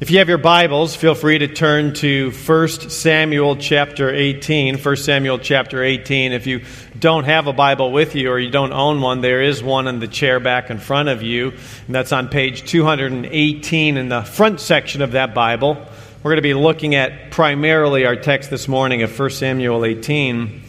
If you have your Bibles, feel free to turn to 1 Samuel chapter 18. 1 Samuel chapter 18. If you don't have a Bible with you or you don't own one, there is one in the chair back in front of you, and that's on page 218 in the front section of that Bible. We're going to be looking at primarily our text this morning of 1 Samuel 18.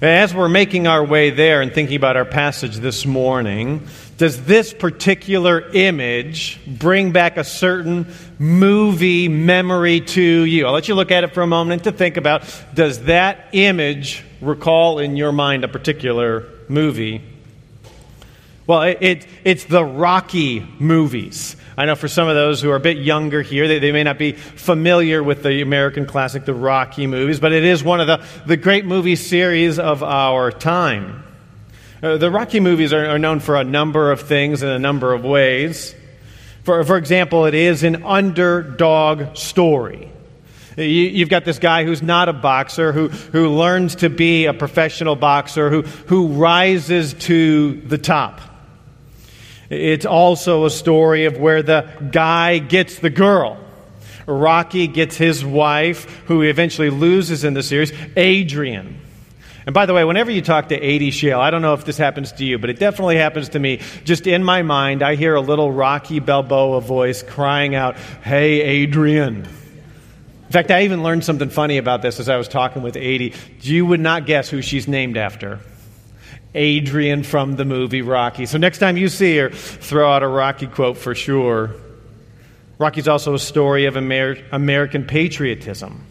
As we're making our way there and thinking about our passage this morning, does this particular image bring back a certain movie memory to you? I'll let you look at it for a moment to think about does that image recall in your mind a particular movie? Well, it, it, it's the Rocky movies. I know for some of those who are a bit younger here, they, they may not be familiar with the American classic, the Rocky movies, but it is one of the, the great movie series of our time. Uh, the Rocky movies are, are, known for a number of things in a number of ways. For, for example, it is an underdog story. You, have got this guy who's not a boxer, who, who learns to be a professional boxer, who, who rises to the top. It's also a story of where the guy gets the girl. Rocky gets his wife, who he eventually loses in the series, Adrian. And by the way, whenever you talk to A.D. Shale, I don't know if this happens to you, but it definitely happens to me. Just in my mind, I hear a little Rocky Balboa voice crying out, Hey, Adrian. In fact, I even learned something funny about this as I was talking with A.D. You would not guess who she's named after. Adrian from the movie Rocky. So next time you see her, throw out a Rocky quote for sure. Rocky's also a story of Amer- American patriotism.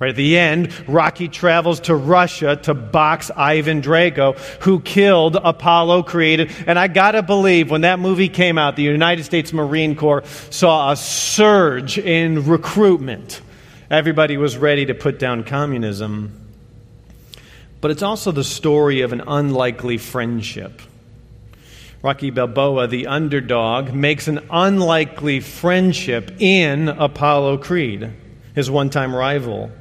Right at the end, Rocky travels to Russia to box Ivan Drago, who killed Apollo Creed. And I gotta believe when that movie came out, the United States Marine Corps saw a surge in recruitment. Everybody was ready to put down communism. But it's also the story of an unlikely friendship. Rocky Balboa, the underdog, makes an unlikely friendship in Apollo Creed, his one time rival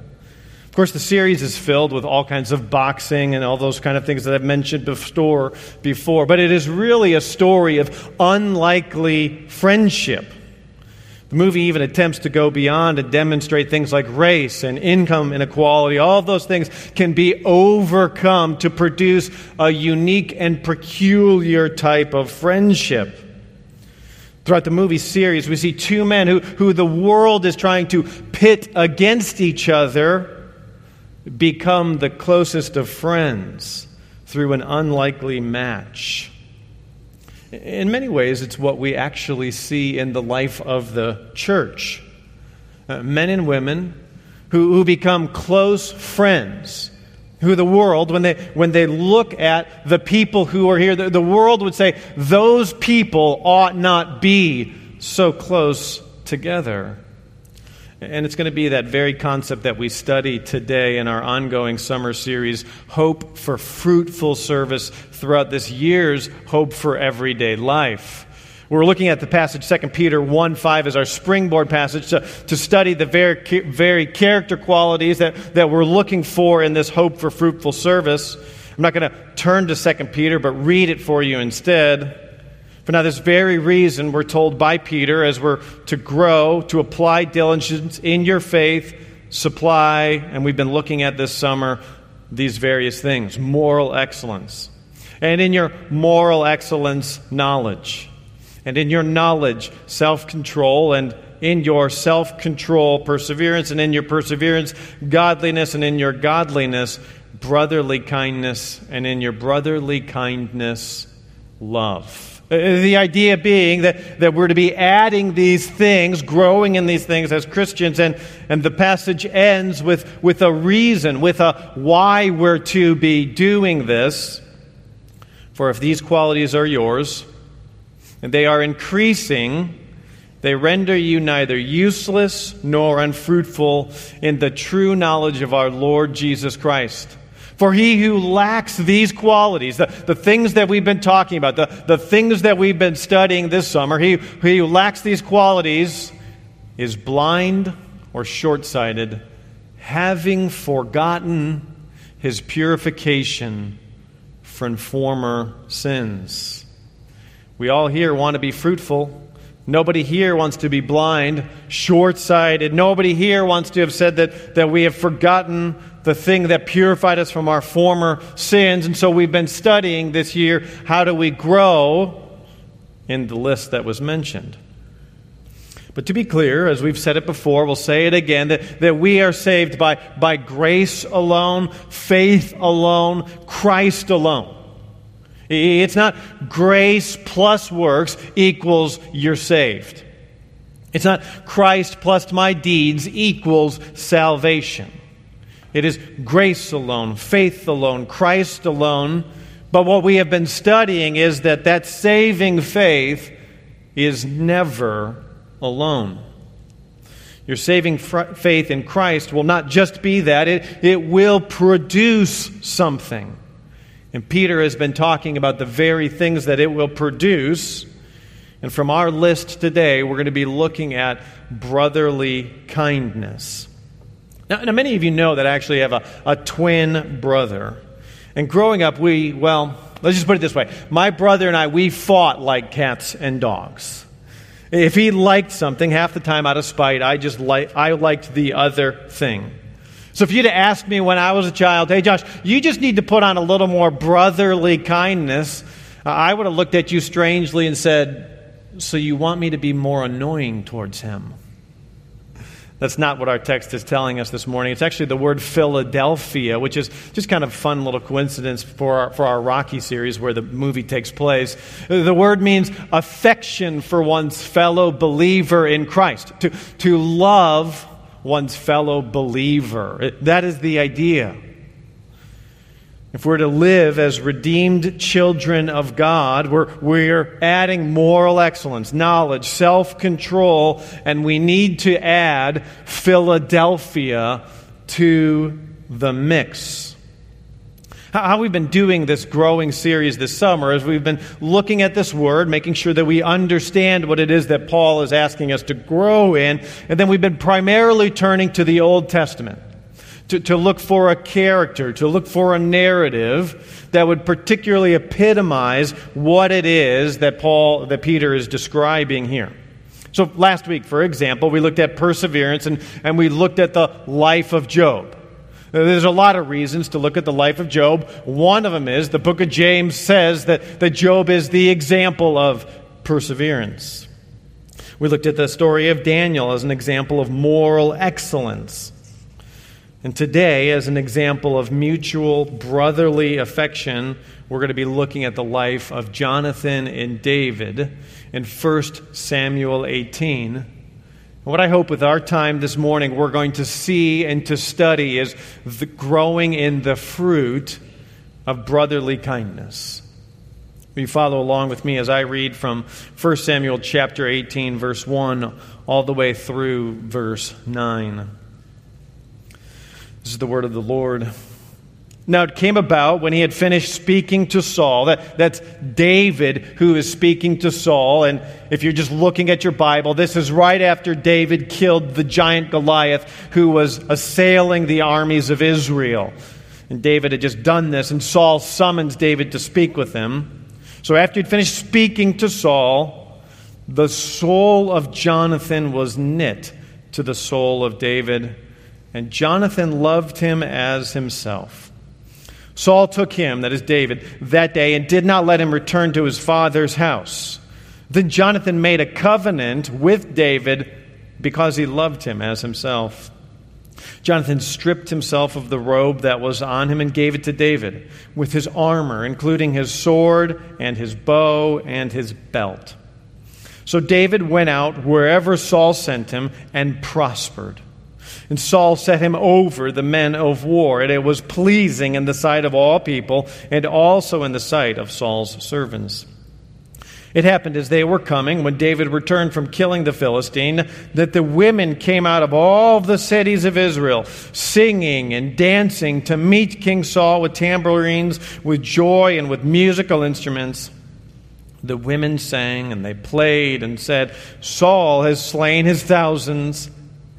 course, the series is filled with all kinds of boxing and all those kind of things that I've mentioned before, before, but it is really a story of unlikely friendship. The movie even attempts to go beyond and demonstrate things like race and income inequality. All those things can be overcome to produce a unique and peculiar type of friendship. Throughout the movie series, we see two men who, who the world is trying to pit against each other become the closest of friends through an unlikely match. In many ways, it's what we actually see in the life of the church. Uh, men and women who, who become close friends, who the world, when they, when they look at the people who are here, the, the world would say, those people ought not be so close together. And it's going to be that very concept that we study today in our ongoing summer series, Hope for Fruitful Service, throughout this year's Hope for Everyday Life. We're looking at the passage, 2 Peter 1 5, as our springboard passage to, to study the very, very character qualities that, that we're looking for in this hope for fruitful service. I'm not going to turn to 2 Peter, but read it for you instead. For now, this very reason, we're told by Peter, as we're to grow, to apply diligence in your faith, supply, and we've been looking at this summer, these various things moral excellence. And in your moral excellence, knowledge. And in your knowledge, self control. And in your self control, perseverance. And in your perseverance, godliness. And in your godliness, brotherly kindness. And in your brotherly kindness, love. Uh, the idea being that, that we're to be adding these things, growing in these things as Christians, and, and the passage ends with, with a reason, with a why we're to be doing this. For if these qualities are yours, and they are increasing, they render you neither useless nor unfruitful in the true knowledge of our Lord Jesus Christ. For he who lacks these qualities, the, the things that we've been talking about, the, the things that we've been studying this summer, he, he who lacks these qualities is blind or short sighted, having forgotten his purification from former sins. We all here want to be fruitful, Nobody here wants to be blind, short sighted. Nobody here wants to have said that, that we have forgotten the thing that purified us from our former sins. And so we've been studying this year how do we grow in the list that was mentioned. But to be clear, as we've said it before, we'll say it again that, that we are saved by, by grace alone, faith alone, Christ alone. It's not grace plus works equals you're saved. It's not Christ plus my deeds equals salvation. It is grace alone, faith alone, Christ alone. But what we have been studying is that that saving faith is never alone. Your saving fr- faith in Christ will not just be that, it, it will produce something. And Peter has been talking about the very things that it will produce. And from our list today, we're going to be looking at brotherly kindness. Now, now many of you know that I actually have a, a twin brother. And growing up, we, well, let's just put it this way my brother and I, we fought like cats and dogs. If he liked something, half the time out of spite, I just like I liked the other thing. So if you'd asked me when I was a child, hey Josh, you just need to put on a little more brotherly kindness, I would have looked at you strangely and said, So you want me to be more annoying towards him? That's not what our text is telling us this morning. It's actually the word Philadelphia, which is just kind of fun little coincidence for our, for our Rocky series where the movie takes place. The word means affection for one's fellow believer in Christ, to, to love one's fellow believer. That is the idea. If we're to live as redeemed children of God, we're, we're adding moral excellence, knowledge, self control, and we need to add Philadelphia to the mix. How we've been doing this growing series this summer is we've been looking at this word, making sure that we understand what it is that Paul is asking us to grow in, and then we've been primarily turning to the Old Testament to, to look for a character, to look for a narrative that would particularly epitomize what it is that Paul, that Peter is describing here. So last week, for example, we looked at perseverance and, and we looked at the life of Job. There's a lot of reasons to look at the life of Job. One of them is the book of James says that, that Job is the example of perseverance. We looked at the story of Daniel as an example of moral excellence. And today, as an example of mutual brotherly affection, we're going to be looking at the life of Jonathan and David in 1 Samuel 18. what I hope with our time this morning we're going to see and to study is the growing in the fruit of brotherly kindness. Will you follow along with me as I read from 1 Samuel chapter 18, verse 1, all the way through verse 9? This is the word of the Lord. Now it came about when he had finished speaking to Saul. That, that's David who is speaking to Saul. And if you're just looking at your Bible, this is right after David killed the giant Goliath who was assailing the armies of Israel. And David had just done this, and Saul summons David to speak with him. So after he'd finished speaking to Saul, the soul of Jonathan was knit to the soul of David and Jonathan loved him as himself. Saul took him, that is David, that day and did not let him return to his father's house. Then Jonathan made a covenant with David because he loved him as himself. Jonathan stripped himself of the robe that was on him and gave it to David, with his armor, including his sword and his bow and his belt. So David went out wherever Saul sent him and prospered. And Saul set him over the men of war, and it was pleasing in the sight of all people, and also in the sight of Saul's servants. It happened as they were coming, when David returned from killing the Philistine, that the women came out of all the cities of Israel, singing and dancing to meet King Saul with tambourines, with joy, and with musical instruments. The women sang and they played and said, Saul has slain his thousands,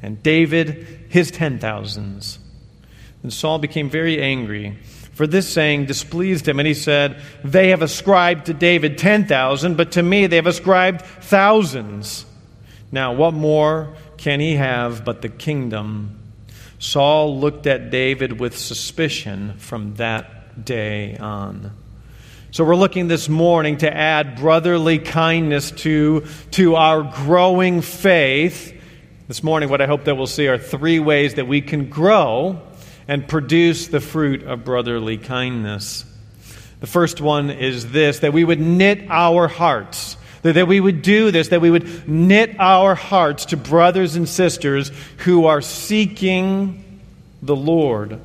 and David his ten thousands. And Saul became very angry, For this saying displeased him, and he said, They have ascribed to David 10,000, but to me they have ascribed thousands. Now, what more can he have but the kingdom? Saul looked at David with suspicion from that day on. So, we're looking this morning to add brotherly kindness to, to our growing faith. This morning, what I hope that we'll see are three ways that we can grow and produce the fruit of brotherly kindness. The first one is this that we would knit our hearts. That, we would do this, that we would knit our hearts to brothers and sisters who are seeking the Lord.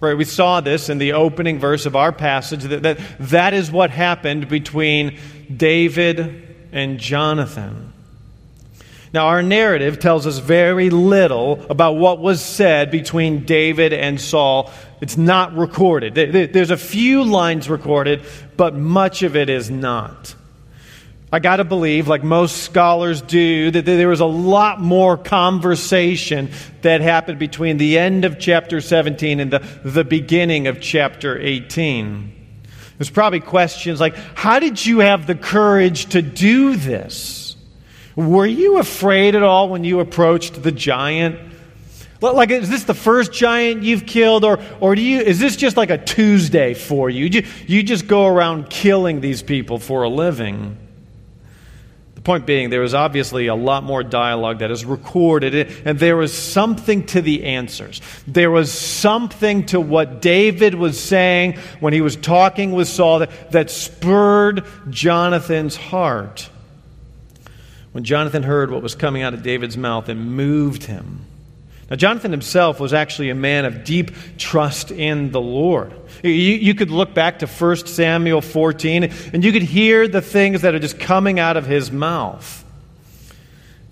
Right, we saw this in the opening verse of our passage that, that that is what happened between David and Jonathan. Now, our narrative tells us very little about what was said between David and Saul. It's not recorded. There's a few lines recorded, but much of it is not. I got to believe, like most scholars do, that there was a lot more conversation that happened between the end of chapter 17 and the, the beginning of chapter 18. There's probably questions like, How did you have the courage to do this? Were you afraid at all when you approached the giant? Like, is this the first giant you've killed, or, or do you, is this just like a Tuesday for you? you? You just go around killing these people for a living. The point being, there was obviously a lot more dialogue that is recorded, and there was something to the answers. There was something to what David was saying when he was talking with Saul that, that spurred Jonathan's heart. When Jonathan heard what was coming out of David's mouth, it moved him. Now, Jonathan himself was actually a man of deep trust in the Lord. You, you, could look back to 1 Samuel 14, and you could hear the things that are just coming out of his mouth.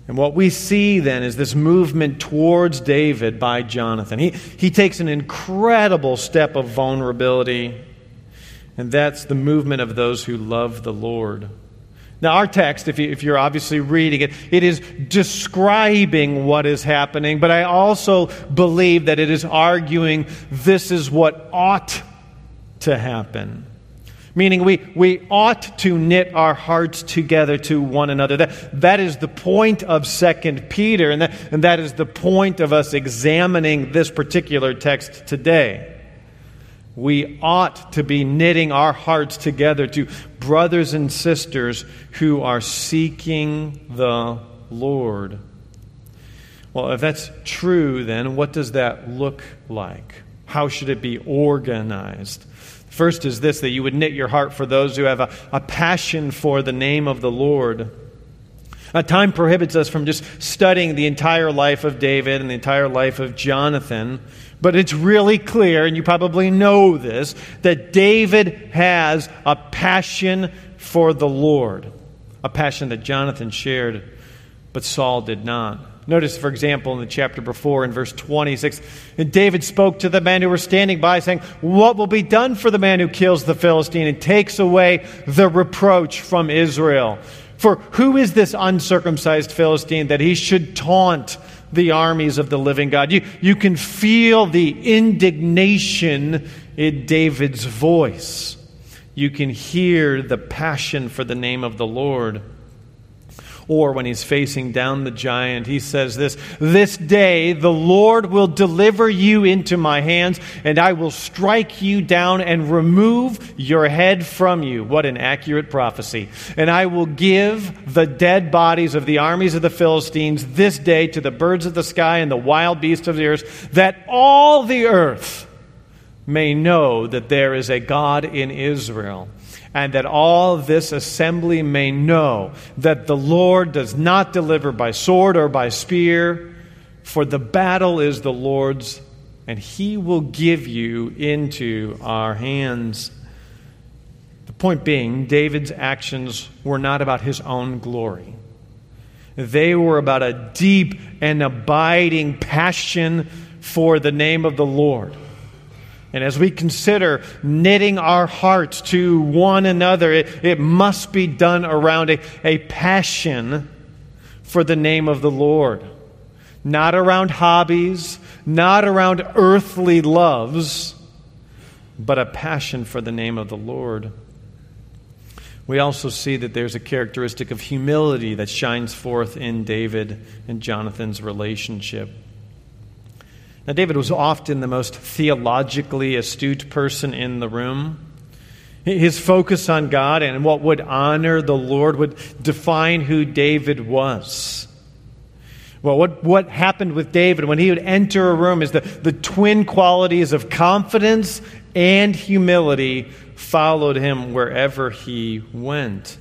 And what we see then is this movement towards David by Jonathan. He, he takes an incredible step of vulnerability, and that's the movement of those who love the Lord. Now, our text, if, you, are obviously reading it, it is describing what is happening, but I also believe that it is arguing this is what ought to happen. Meaning, we, we ought to knit our hearts together to one another. That, that is the point of Second Peter, and that, and that is the point of us examining this particular text today we ought to be knitting our hearts together to brothers and sisters who are seeking the Lord. Well, if that's true, then what does that look like? How should it be organized? First is this that you would knit your heart for those who have a, a passion for the name of the Lord. Now, time prohibits us from just studying the entire life of David and the entire life of Jonathan. But it's really clear, and you probably know this, that David has a passion for the Lord, a passion that Jonathan shared, but Saul did not. Notice, for example, in the chapter before, in verse 26, David spoke to the men who were standing by, saying, What will be done for the man who kills the Philistine and takes away the reproach from Israel? For who is this uncircumcised Philistine that he should taunt the armies of the living God. You, you can feel the indignation in David's voice. You can hear the passion for the name of the Lord. Or when he's facing down the giant, he says this This day the Lord will deliver you into my hands, and I will strike you down and remove your head from you. What an accurate prophecy. And I will give the dead bodies of the armies of the Philistines this day to the birds of the sky and the wild beasts of the earth, that all the earth may know that there is a God in Israel and that all this assembly may know that the Lord does not deliver by sword or by spear, for the battle is the Lord's, and he will give you into our hands. The point being, David's actions were not about his own glory. They were about a deep and abiding passion for the name of the Lord. And as we consider knitting our hearts to one another, it, it must be done around a, a passion for the name of the Lord. Not around hobbies, not around earthly loves, but a passion for the name of the Lord. We also see that there's a characteristic of humility that shines forth in David and Jonathan's relationship. Now, David was often the most theologically astute person in the room. His focus on God and what would honor the Lord would define who David was. Well, what, what happened with David when he would enter a room is the, the twin qualities of confidence and humility followed him wherever he went.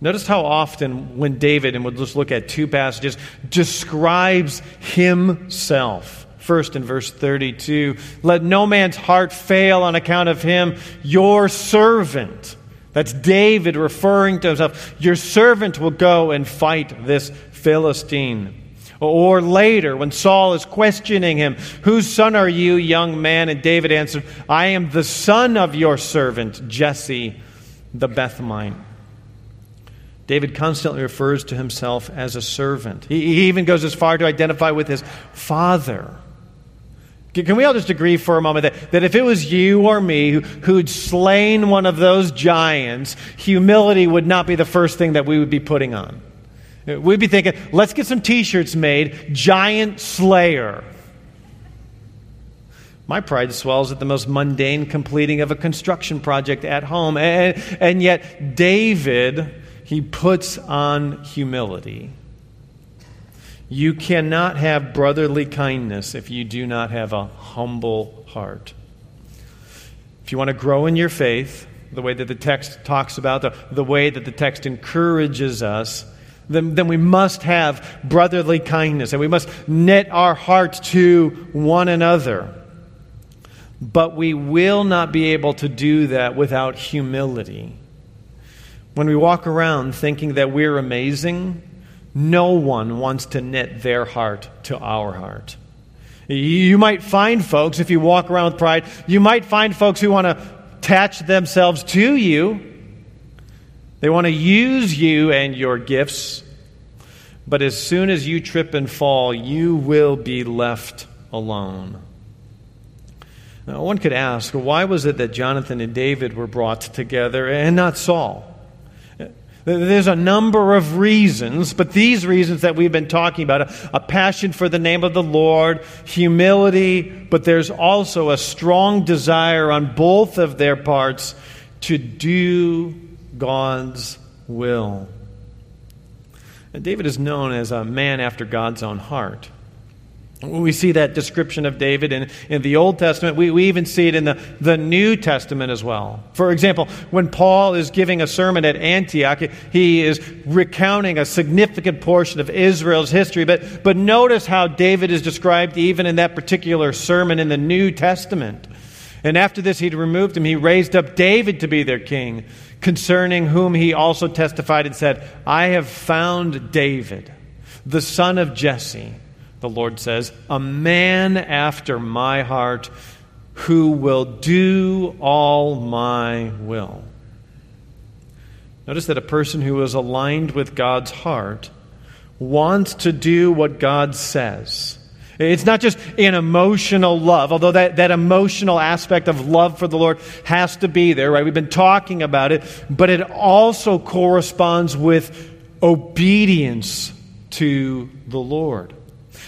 Notice how often, when David, and we'll just look at two passages, describes himself. First, in verse 32, let no man's heart fail on account of him, your servant. That's David referring to himself. Your servant will go and fight this Philistine. Or later, when Saul is questioning him, Whose son are you, young man? And David answered, I am the son of your servant, Jesse the Bethlehemite. David constantly refers to himself as a servant. He even goes as far to identify with his father. Can we all just agree for a moment that, that if it was you or me who, who'd slain one of those giants, humility would not be the first thing that we would be putting on? We'd be thinking, let's get some t shirts made, Giant Slayer. My pride swells at the most mundane completing of a construction project at home. And, and yet, David, he puts on humility. You cannot have brotherly kindness if you do not have a humble heart. If you want to grow in your faith, the way that the text talks about, the, the way that the text encourages us, then, then we must have brotherly kindness and we must knit our hearts to one another. But we will not be able to do that without humility. When we walk around thinking that we're amazing, no one wants to knit their heart to our heart. You might find folks, if you walk around with pride, you might find folks who want to attach themselves to you they want to use you and your gifts, but as soon as you trip and fall, you will be left alone. Now, one could ask, why was it that Jonathan and David were brought together and not Saul? There's a number of reasons, but these reasons that we've been talking about a, a, passion for the name of the Lord, humility, but there's also a strong desire on both of their parts to do God's will. And David is known as a man after God's own heart. We see that description of David in, in the Old Testament. We, we even see it in the, the New Testament as well. For example, when Paul is giving a sermon at Antioch, he is recounting a significant portion of Israel's history. But, but notice how David is described even in that particular sermon in the New Testament. And after this, he'd removed him. He raised up David to be their king, concerning whom he also testified and said, I have found David, the son of Jesse, the Lord says, a man after my heart who will do all my will. Notice that a person who is aligned with God's heart wants to do what God says. It's not just an emotional love, although that, that emotional aspect of love for the Lord has to be there, right? We've been talking about it, but it also corresponds with obedience to the Lord.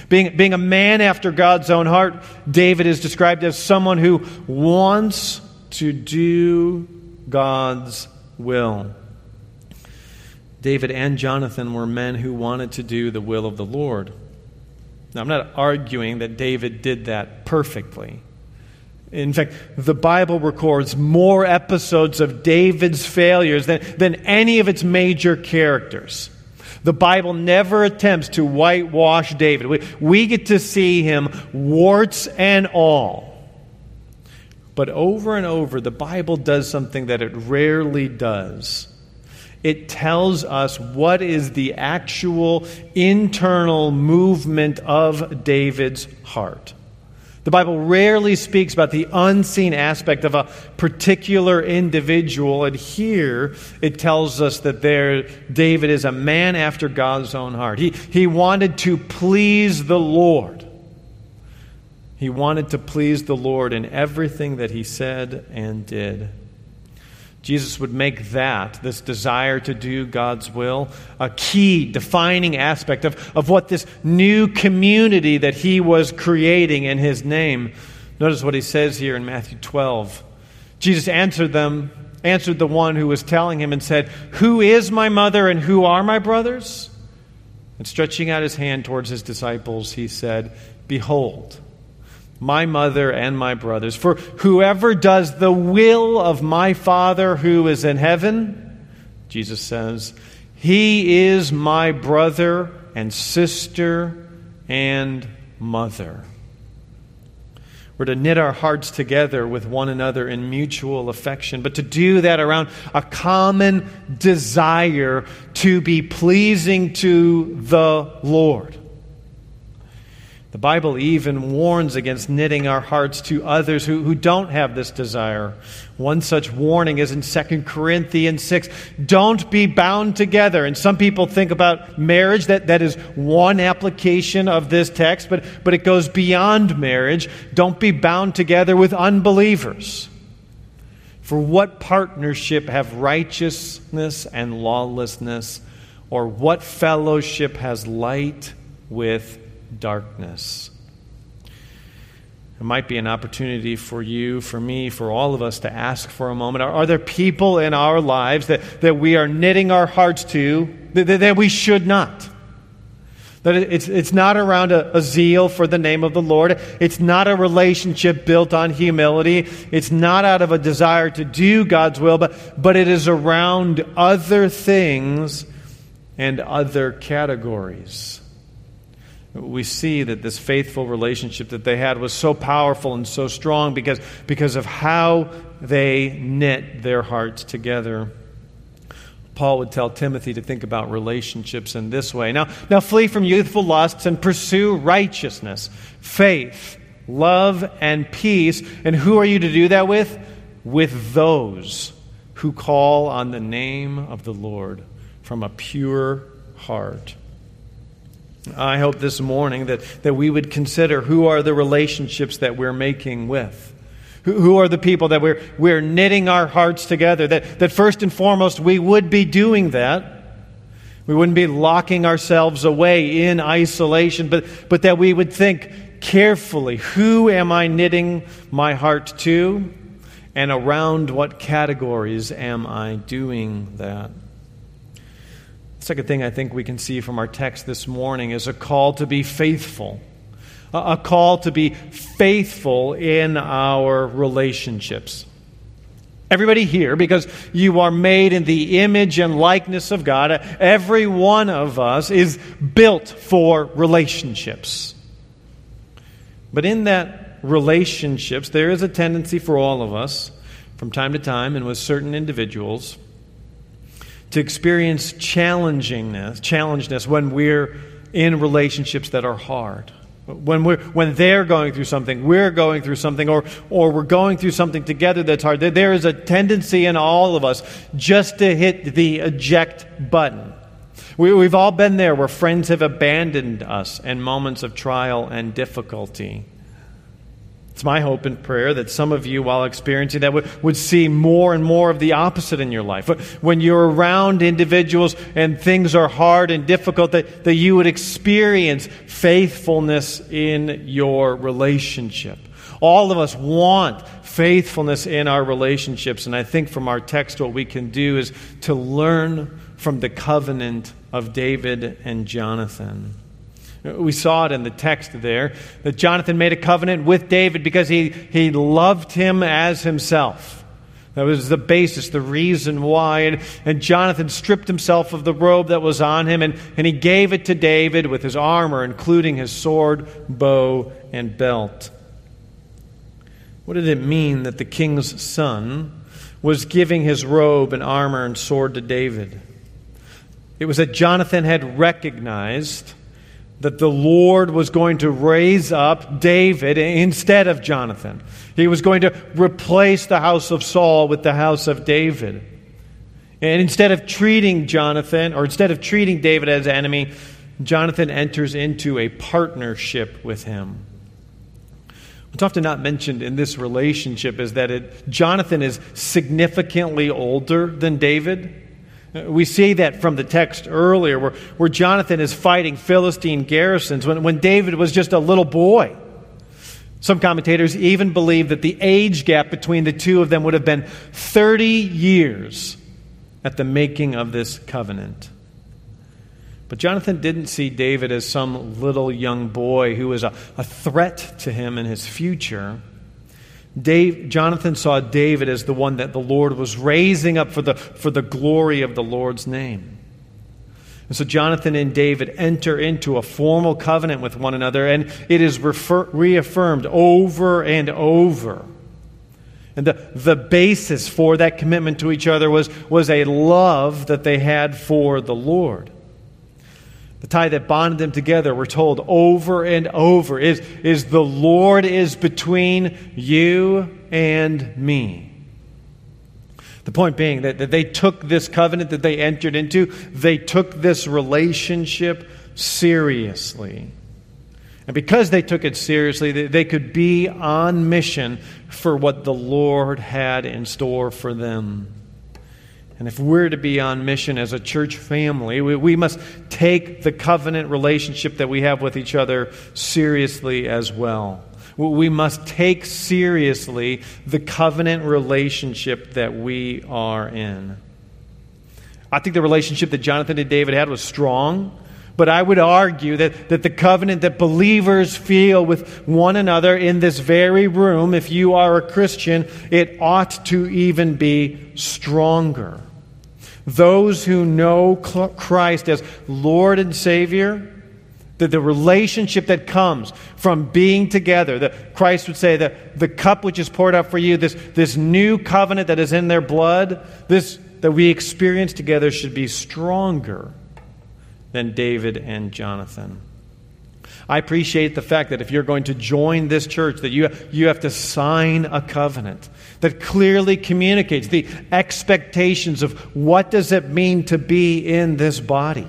Being, being a man after God's own heart, David is described as someone who wants to do God's will. David and Jonathan were men who wanted to do the will of the Lord. Now, I'm not arguing that David did that perfectly. In fact, the Bible records more episodes of David's failures than, than any of its major characters. The Bible never attempts to whitewash David. We, we get to see him, warts and all. But over and over, the Bible does something that it rarely does it tells us what is the actual internal movement of David's heart. The Bible rarely speaks about the unseen aspect of a particular individual, and here it tells us that there, David is a man after God's own heart. He, he wanted to please the Lord. He wanted to please the Lord in everything that he said and did. Jesus would make that, this desire to do God's will, a key defining aspect of, of what this new community that he was creating in his name. Notice what he says here in Matthew 12. Jesus answered them, answered the one who was telling him, and said, Who is my mother and who are my brothers? And stretching out his hand towards his disciples, he said, Behold, my mother and my brothers. For whoever does the will of my Father who is in heaven, Jesus says, he is my brother and sister and mother. We're to knit our hearts together with one another in mutual affection, but to do that around a common desire to be pleasing to the Lord. The Bible even warns against knitting our hearts to others who, who don't have this desire. One such warning is in 2 Corinthians 6. Don't be bound together. And some people think about marriage, that, that is one application of this text, but, but it goes beyond marriage. Don't be bound together with unbelievers. For what partnership have righteousness and lawlessness, or what fellowship has light with darkness. It might be an opportunity for you, for me, for all of us to ask for a moment are, are there people in our lives that, that we are knitting our hearts to that, that we should not? That it's, it's not around a, a, zeal for the name of the Lord. It's not a relationship built on humility. It's not out of a desire to do God's will, but, but it is around other things and other categories we see that this faithful relationship that they had was so powerful and so strong because, because of how they knit their hearts together. Paul would tell Timothy to think about relationships in this way. Now, now flee from youthful lusts and pursue righteousness, faith, love, and peace. And who are you to do that with? With those who call on the name of the Lord from a pure heart. I hope this morning that, that we would consider who are the relationships that we're making with. Who, who are the people that we're, we're knitting our hearts together? That, that first and foremost, we would be doing that. We wouldn't be locking ourselves away in isolation, but, but that we would think carefully who am I knitting my heart to? And around what categories am I doing that? Second thing I think we can see from our text this morning is a call to be faithful. A call to be faithful in our relationships. Everybody here, because you are made in the image and likeness of God, every one of us is built for relationships. But in that relationships, there is a tendency for all of us, from time to time, and with certain individuals, to experience challengingness, challengeness when we're in relationships that are hard. When, we're, when they're going through something, we're going through something, or, or we're going through something together that's hard, there is a tendency in all of us just to hit the eject button. We, we've all been there where friends have abandoned us in moments of trial and difficulty. It's my hope and prayer that some of you, while experiencing that, would, would see more and more of the opposite in your life. When you're around individuals and things are hard and difficult, that, that you would experience faithfulness in your relationship. All of us want faithfulness in our relationships, and I think from our text, what we can do is to learn from the covenant of David and Jonathan. We saw it in the text there that Jonathan made a covenant with David because he, he loved him as himself. That was the basis, the reason why. And, and Jonathan stripped himself of the robe that was on him and, and he gave it to David with his armor, including his sword, bow, and belt. What did it mean that the king's son was giving his robe and armor and sword to David? It was that Jonathan had recognized that the Lord was going to raise up David instead of Jonathan. He was going to replace the house of Saul with the house of David. And instead of treating Jonathan, or instead of treating David as enemy, Jonathan enters into a partnership with him. What's often not mentioned in this relationship is that it, Jonathan is significantly older than David. We see that from the text earlier, where, where Jonathan is fighting Philistine garrisons when, when David was just a little boy. Some commentators even believe that the age gap between the two of them would have been 30 years at the making of this covenant. But Jonathan didn't see David as some little young boy who was a, a threat to him and his future. Dave, Jonathan saw David as the one that the Lord was raising up for the, for the glory of the Lord's name. And so Jonathan and David enter into a formal covenant with one another, and it is refer, reaffirmed over and over. And the, the basis for that commitment to each other was, was a love that they had for the Lord. The tie that bonded them together, we're told over and over, is, is the Lord is between you and me. The point being that, that they took this covenant that they entered into, they took this relationship seriously. And because they took it seriously, they, they could be on mission for what the Lord had in store for them. And if we're to be on mission as a church family, we, we, must take the covenant relationship that we have with each other seriously as well. We must take seriously the covenant relationship that we are in. I think the relationship that Jonathan and David had was strong, but I would argue that, that the covenant that believers feel with one another in this very room, if you are a Christian, it ought to even be stronger. Those who know Christ as Lord and Savior, the, the relationship that comes from being together, that Christ would say that the cup which is poured out for you, this, this new covenant that is in their blood, this that we experience together should be stronger than David and Jonathan. I appreciate the fact that if you're going to join this church, that you, you have to sign a covenant that clearly communicates the expectations of what does it mean to be in this body.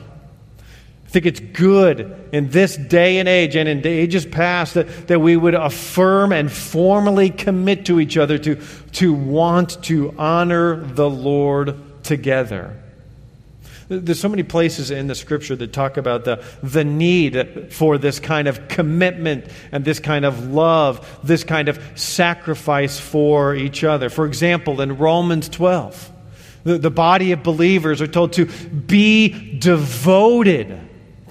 I think it's good in this day and age and in ages past that, that we would affirm and formally commit to each other to, to want to honor the Lord together. There's so many places in the scripture that talk about the, the need for this kind of commitment and this kind of love, this kind of sacrifice for each other. For example, in Romans 12, the, the body of believers are told to be devoted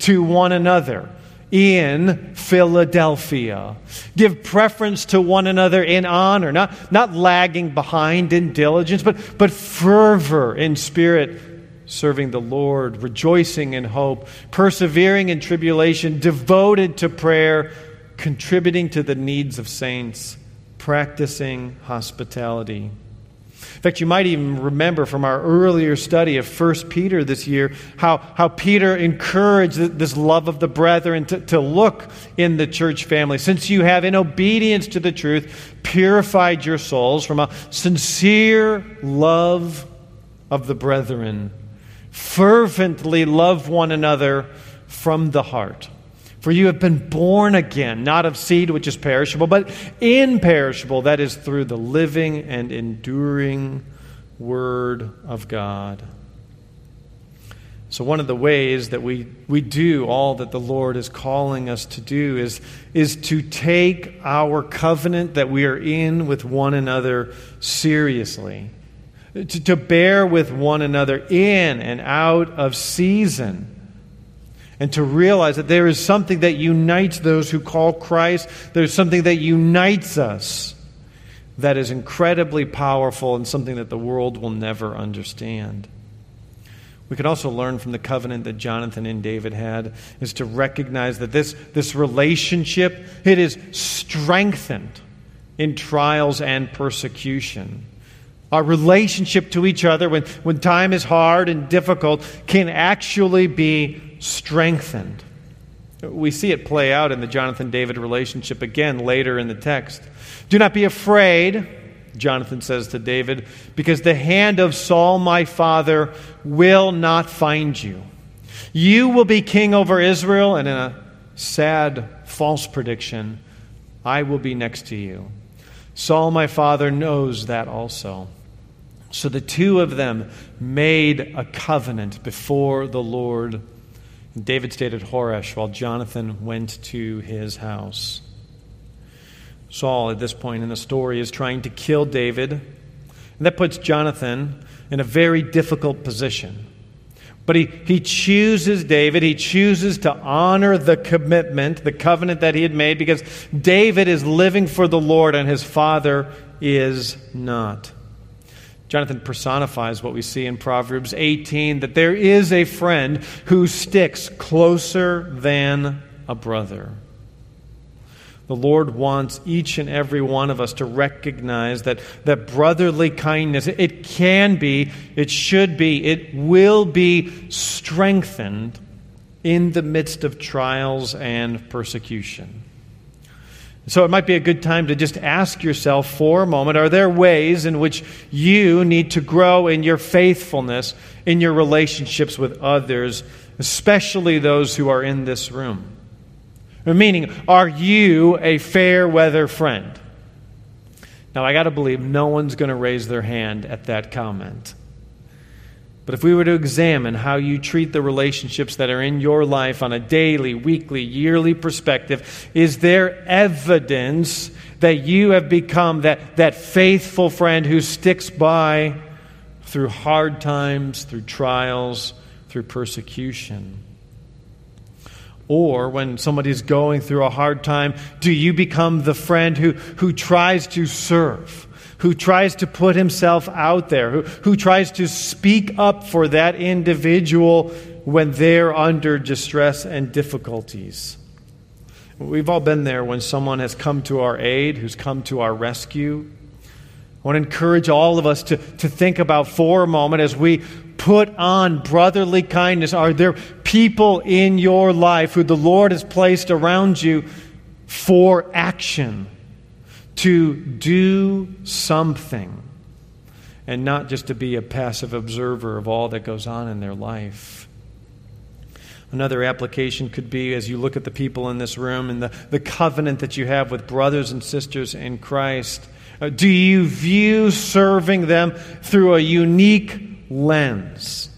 to one another in Philadelphia. Give preference to one another in honor, not, not lagging behind in diligence, but, but fervor in spirit serving the Lord, rejoicing in hope, persevering in tribulation, devoted to prayer, contributing to the needs of saints, practicing hospitality. In fact, you might even remember from our earlier study of 1 Peter this year how, how Peter encouraged this love of the brethren to, to look in the church family. Since you have, in obedience to the truth, purified your souls from a sincere love of the brethren fervently love one another from the heart. For you have been born again, not of seed which is perishable, but imperishable, that is through the living and enduring Word of God. So, one of the ways that we, we do all that the Lord is calling us to do is, is to take our covenant that we are in with one another seriously to, to bear with one another in and out of season. And to realize that there is something that unites those who call Christ, there's something that unites us that is incredibly powerful and something that the world will never understand. We can also learn from the covenant that Jonathan and David had is to recognize that this, this relationship it is strengthened in trials and persecution. Our relationship to each other when, when time is hard and difficult can actually be strengthened. We see it play out in the Jonathan David relationship again later in the text. Do not be afraid, Jonathan says to David, because the hand of Saul my father will not find you. You will be king over Israel, and in a sad false prediction, I will be next to you. Saul, my father, knows that also. So the two of them made a covenant before the Lord. David stayed at Horesh while Jonathan went to his house. Saul, at this point in the story, is trying to kill David. And that puts Jonathan in a very difficult position. But he, he chooses David. He chooses to honor the commitment, the covenant that he had made, because David is living for the Lord and his father is not. Jonathan personifies what we see in Proverbs 18 that there is a friend who sticks closer than a brother. The Lord wants each and every one of us to recognize that, that brotherly kindness, it can be, it should be, it will be strengthened in the midst of trials and persecution. So it might be a good time to just ask yourself for a moment are there ways in which you need to grow in your faithfulness in your relationships with others, especially those who are in this room? Meaning, are you a fair weather friend? Now, I got to believe no one's going to raise their hand at that comment. But if we were to examine how you treat the relationships that are in your life on a daily, weekly, yearly perspective, is there evidence that you have become that, that faithful friend who sticks by through hard times, through trials, through persecution? Or when somebody's going through a hard time, do you become the friend who, who tries to serve, who tries to put himself out there, who, who tries to speak up for that individual when they're under distress and difficulties? We've all been there when someone has come to our aid, who's come to our rescue. I want to encourage all of us to, to think about for a moment as we put on brotherly kindness? Are there people in your life who the Lord has placed around you for action to do something and not just to be a passive observer of all that goes on in their life? Another application could be as you look at the people in this room and the, the covenant that you have with brothers and sisters in Christ. Uh, do you view serving them through a unique lens.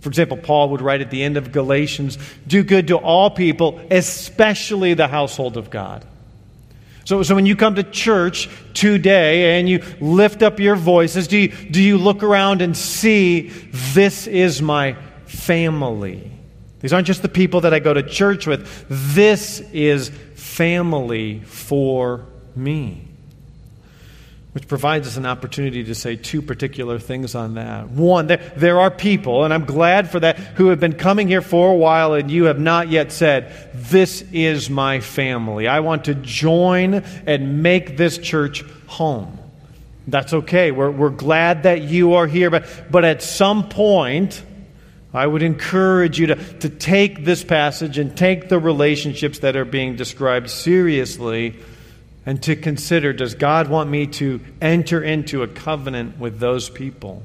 For example, Paul would write at the end of Galatians do good to all people, especially the household of God. So, so when you come to church today and you lift up your voices, do you, do you look around and see this is my family? These aren't just the people that I go to church with. This is family for me which provides us an opportunity to say two particular things on that. One, there, there are people, and I'm glad for that, who have been coming here for a while and you have not yet said, This is my family. I want to join and make this church home. That's okay. We're, we're glad that you are here, but, but at some point, I would encourage you to, to take this passage and take the relationships that are being described seriously and to consider does God want me to enter into a covenant with those people?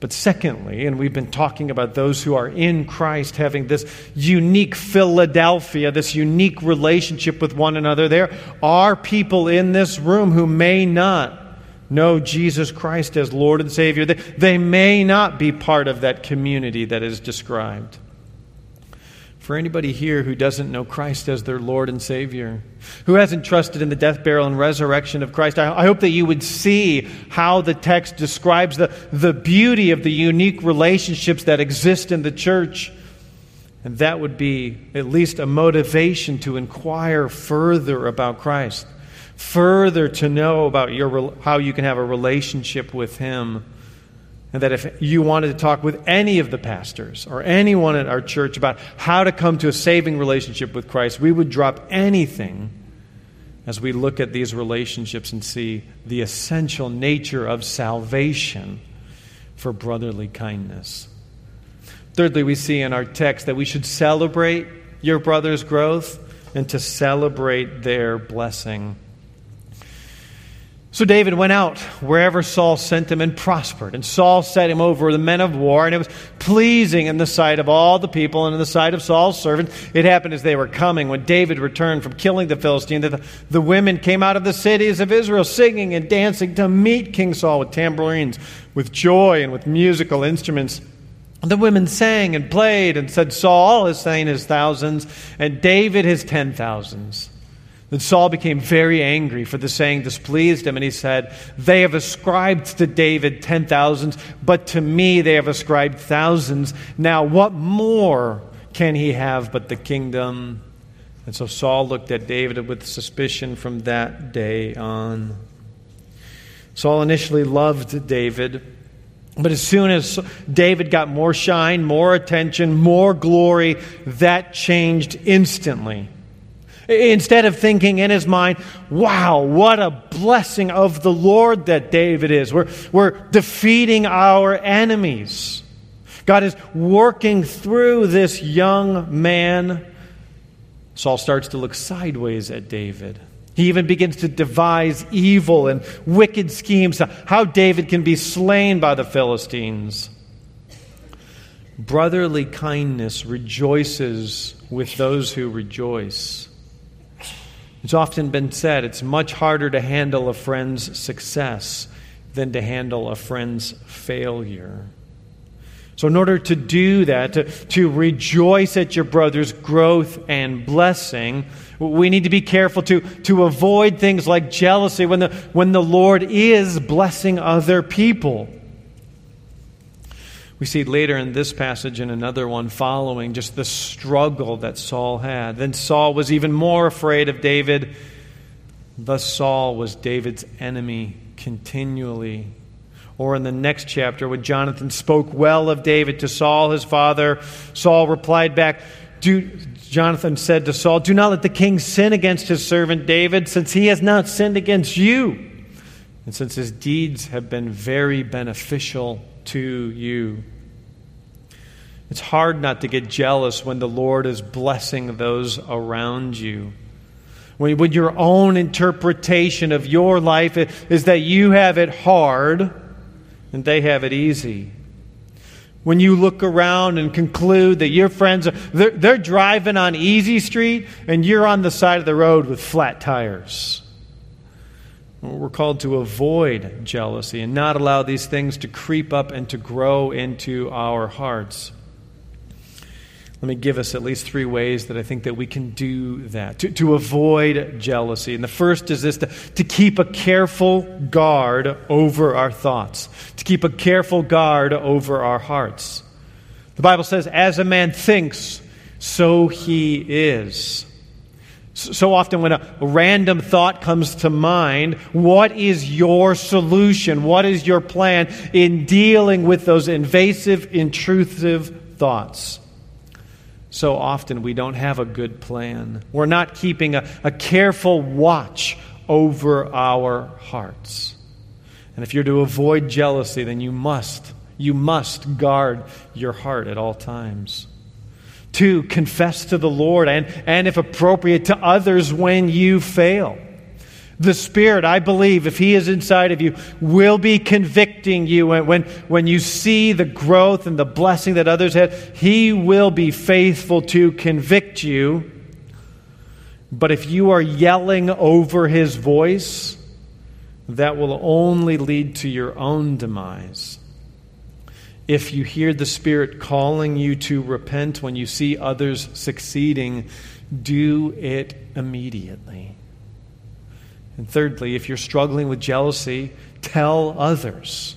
But secondly, and we've been talking about those who are in Christ having this unique Philadelphia, this unique relationship with one another. There are people in this room who may not know Jesus Christ as Lord and Savior. They, may not be part of that community that is described for anybody here who doesn't know Christ as their Lord and Savior, who hasn't trusted in the death, burial, and resurrection of Christ, I, I, hope that you would see how the text describes the, the beauty of the unique relationships that exist in the church. And that would be at least a motivation to inquire further about Christ, further to know about your, how you can have a relationship with Him and that if you wanted to talk with any of the pastors or anyone at our church about how to come to a saving relationship with Christ, we would drop anything as we look at these relationships and see the essential nature of salvation for brotherly kindness. Thirdly, we see in our text that we should celebrate your brother's growth and to celebrate their blessing. So David went out wherever Saul sent him and prospered. And Saul set him over the men of war, and it was pleasing in the sight of all the people and in the sight of Saul's servants. It happened as they were coming, when David returned from killing the Philistine, that the, the women came out of the cities of Israel singing and dancing to meet King Saul with tambourines, with joy, and with musical instruments. The women sang and played and said, Saul is slain his thousands, and David his ten thousands. Then Saul became very angry, for the saying displeased him, and he said, They have ascribed to David ten thousands, but to me they have ascribed thousands. Now what more can he have but the kingdom? And so Saul looked at David with suspicion from that day on. Saul initially loved David, but as soon as David got more shine, more attention, more glory, that changed instantly. Instead of thinking in his mind, wow, what a blessing of the Lord that David is. We're, we're defeating our enemies. God is working through this young man. Saul starts to look sideways at David. He even begins to devise evil and wicked schemes how David can be slain by the Philistines. Brotherly kindness rejoices with those who rejoice. It's often been said it's much harder to handle a friend's success than to handle a friend's failure. So, in order to do that, to, to rejoice at your brother's growth and blessing, we need to be careful to, to avoid things like jealousy when the, when the Lord is blessing other people. We see later in this passage and another one following just the struggle that Saul had. Then Saul was even more afraid of David. Thus, Saul was David's enemy continually. Or in the next chapter, when Jonathan spoke well of David to Saul, his father, Saul replied back, Jonathan said to Saul, Do not let the king sin against his servant David, since he has not sinned against you, and since his deeds have been very beneficial to you. It's hard not to get jealous when the Lord is blessing those around you. When, when your own interpretation of your life is that you have it hard and they have it easy. When you look around and conclude that your friends are they're, they're driving on easy street and you're on the side of the road with flat tires. We're called to avoid jealousy and not allow these things to creep up and to grow into our hearts. Let me give us at least three ways that I think that we can do that, to, to avoid jealousy. And the first is this to, to keep a careful guard over our thoughts, to keep a careful guard over our hearts. The Bible says, as a man thinks, so he is. So often, when a random thought comes to mind, what is your solution? What is your plan in dealing with those invasive, intrusive thoughts? So often, we don't have a good plan. We're not keeping a, a careful watch over our hearts. And if you're to avoid jealousy, then you must, you must guard your heart at all times. Two, confess to the Lord and, and, if appropriate, to others when you fail. The Spirit, I believe, if He is inside of you, will be convicting you. When, when, when you see the growth and the blessing that others had, He will be faithful to convict you. But if you are yelling over His voice, that will only lead to your own demise if you hear the Spirit calling you to repent when you see others succeeding, do it immediately. And thirdly, if you're struggling with jealousy, tell others.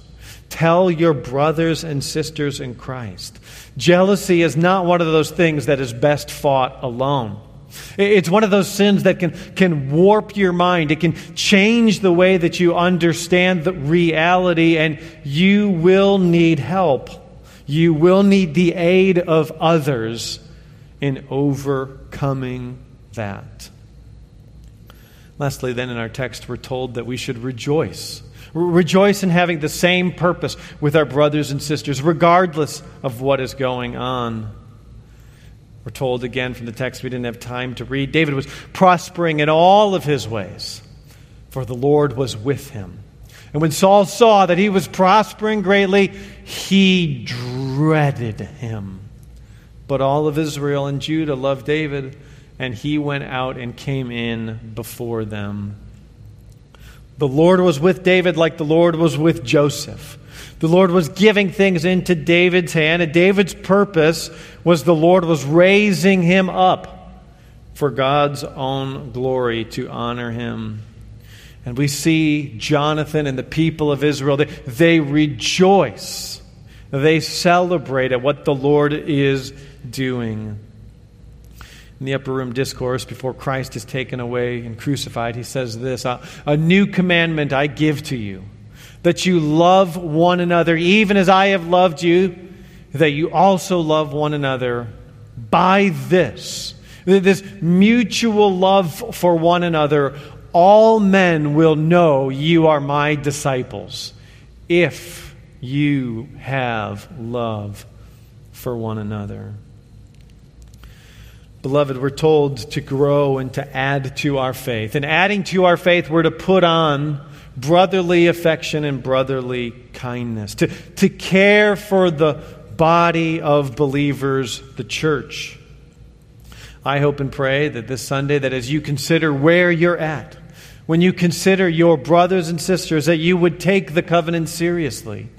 Tell your brothers and sisters in Christ. Jealousy is not one of those things that is best fought alone. It's one of those sins that can, can warp your mind. It can change the way that you understand the reality, and you will need help. You will need the aid of others in overcoming that. Lastly, then, in our text, we're told that we should rejoice. Rejoice in having the same purpose with our brothers and sisters, regardless of what is going on. We're told again from the text we didn't have time to read. David was prospering in all of his ways. for the Lord was with him. And when Saul saw that he was prospering greatly, he dreaded him. But all of Israel and Judah loved David, and he went out and came in before them. The Lord was with David like the Lord was with Joseph. The Lord was giving things into David's hand, and David's purpose was the Lord was raising him up for God's own glory to honor him. And we see Jonathan and the people of Israel, they, they rejoice. They celebrate at what the Lord is doing. In the upper room discourse, before Christ is taken away and crucified, he says this A new commandment I give to you, that you love one another, even as I have loved you, that you also love one another. By this, this mutual love for one another, all men will know you are my disciples if you have love for one another. Beloved, we're told to grow and to add to our faith. And adding to our faith, we're to put on brotherly affection and brotherly kindness, to, to care for the body of believers, the church. I hope and pray that this Sunday, that as you consider where you're at, when you consider your brothers and sisters, that you would take the covenant seriously,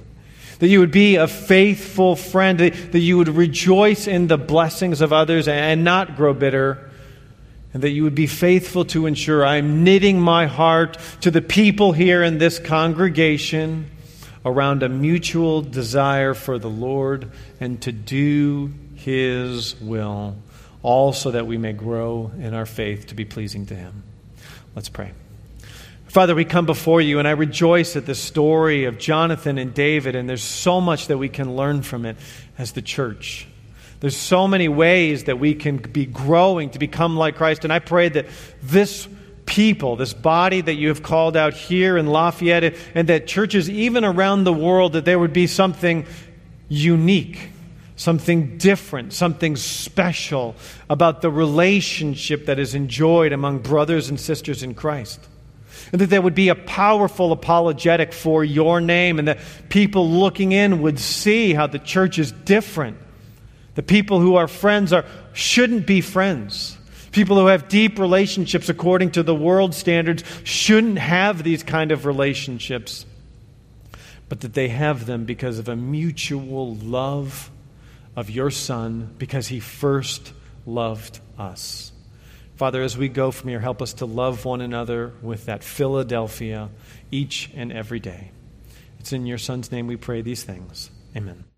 that you would be a faithful friend, that you would rejoice in the blessings of others and not grow bitter, and that you would be faithful to ensure I'm knitting my heart to the people here in this congregation around a mutual desire for the Lord and to do His will, all so that we may grow in our faith to be pleasing to Him. Let's pray. Father, we come before you, and I rejoice at the story of Jonathan and David, and there's so much that we can learn from it as the church. There's so many ways that we can be growing to become like Christ, and I pray that this people, this body that you have called out here in Lafayette, and that churches even around the world, that there would be something unique, something different, something special about the relationship that is enjoyed among brothers and sisters in Christ and that there would be a powerful apologetic for your name, and that people looking in would see how the church is different. The people who are friends are, shouldn't be friends. People who have deep relationships according to the world standards shouldn't have these kind of relationships, but that they have them because of a mutual love of your Son, because He first loved us. Father, as we go from here, help us to love one another with that Philadelphia each and every day. It's in your Son's name we pray these things. Amen.